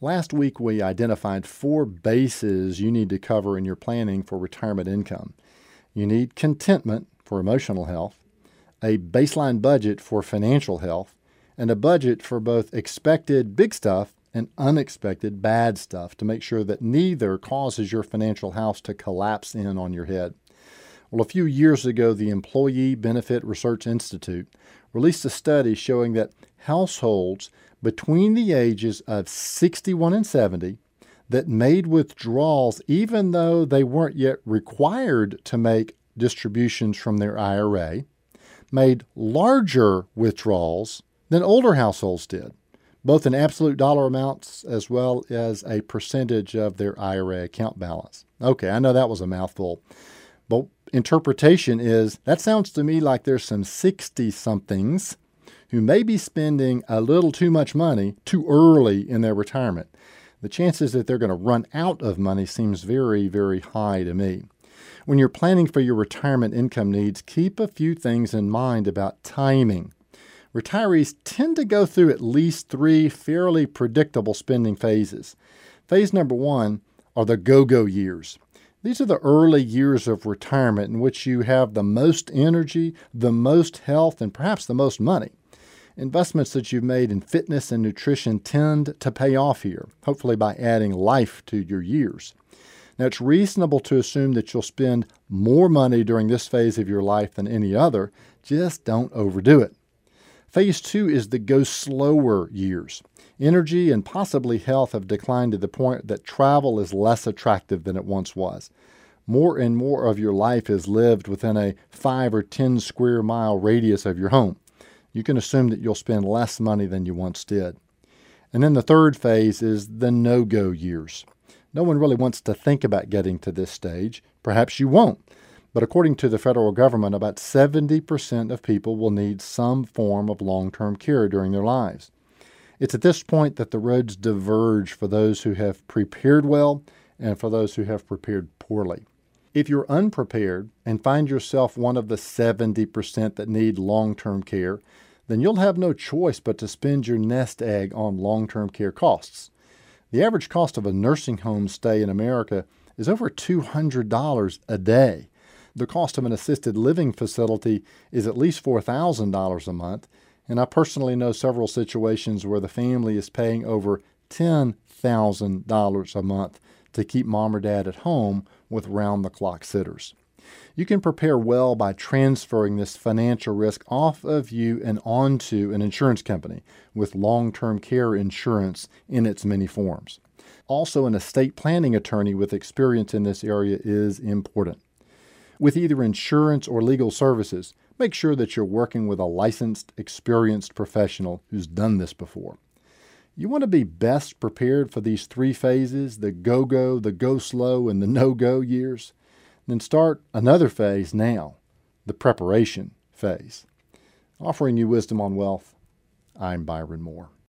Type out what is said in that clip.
Last week, we identified four bases you need to cover in your planning for retirement income. You need contentment for emotional health, a baseline budget for financial health, and a budget for both expected big stuff and unexpected bad stuff to make sure that neither causes your financial house to collapse in on your head. Well, a few years ago, the Employee Benefit Research Institute released a study showing that households between the ages of 61 and 70 that made withdrawals even though they weren't yet required to make distributions from their IRA made larger withdrawals than older households did, both in absolute dollar amounts as well as a percentage of their IRA account balance. Okay, I know that was a mouthful, but interpretation is that sounds to me like there's some 60 somethings who may be spending a little too much money too early in their retirement. The chances that they're going to run out of money seems very, very high to me. When you're planning for your retirement income needs, keep a few things in mind about timing. Retirees tend to go through at least three fairly predictable spending phases. Phase number one are the go go years. These are the early years of retirement in which you have the most energy, the most health, and perhaps the most money. Investments that you've made in fitness and nutrition tend to pay off here, hopefully by adding life to your years. Now, it's reasonable to assume that you'll spend more money during this phase of your life than any other. Just don't overdo it. Phase two is the go slower years. Energy and possibly health have declined to the point that travel is less attractive than it once was. More and more of your life is lived within a 5 or 10 square mile radius of your home. You can assume that you'll spend less money than you once did. And then the third phase is the no go years. No one really wants to think about getting to this stage. Perhaps you won't. But according to the federal government, about 70% of people will need some form of long term care during their lives. It's at this point that the roads diverge for those who have prepared well and for those who have prepared poorly. If you're unprepared and find yourself one of the 70% that need long term care, then you'll have no choice but to spend your nest egg on long term care costs. The average cost of a nursing home stay in America is over $200 a day. The cost of an assisted living facility is at least $4,000 a month, and I personally know several situations where the family is paying over $10,000 a month to keep mom or dad at home with round the clock sitters. You can prepare well by transferring this financial risk off of you and onto an insurance company with long term care insurance in its many forms. Also, an estate planning attorney with experience in this area is important. With either insurance or legal services, make sure that you're working with a licensed, experienced professional who's done this before. You want to be best prepared for these three phases the go go, the go slow, and the no go years. Then start another phase now, the preparation phase. Offering you wisdom on wealth, I'm Byron Moore.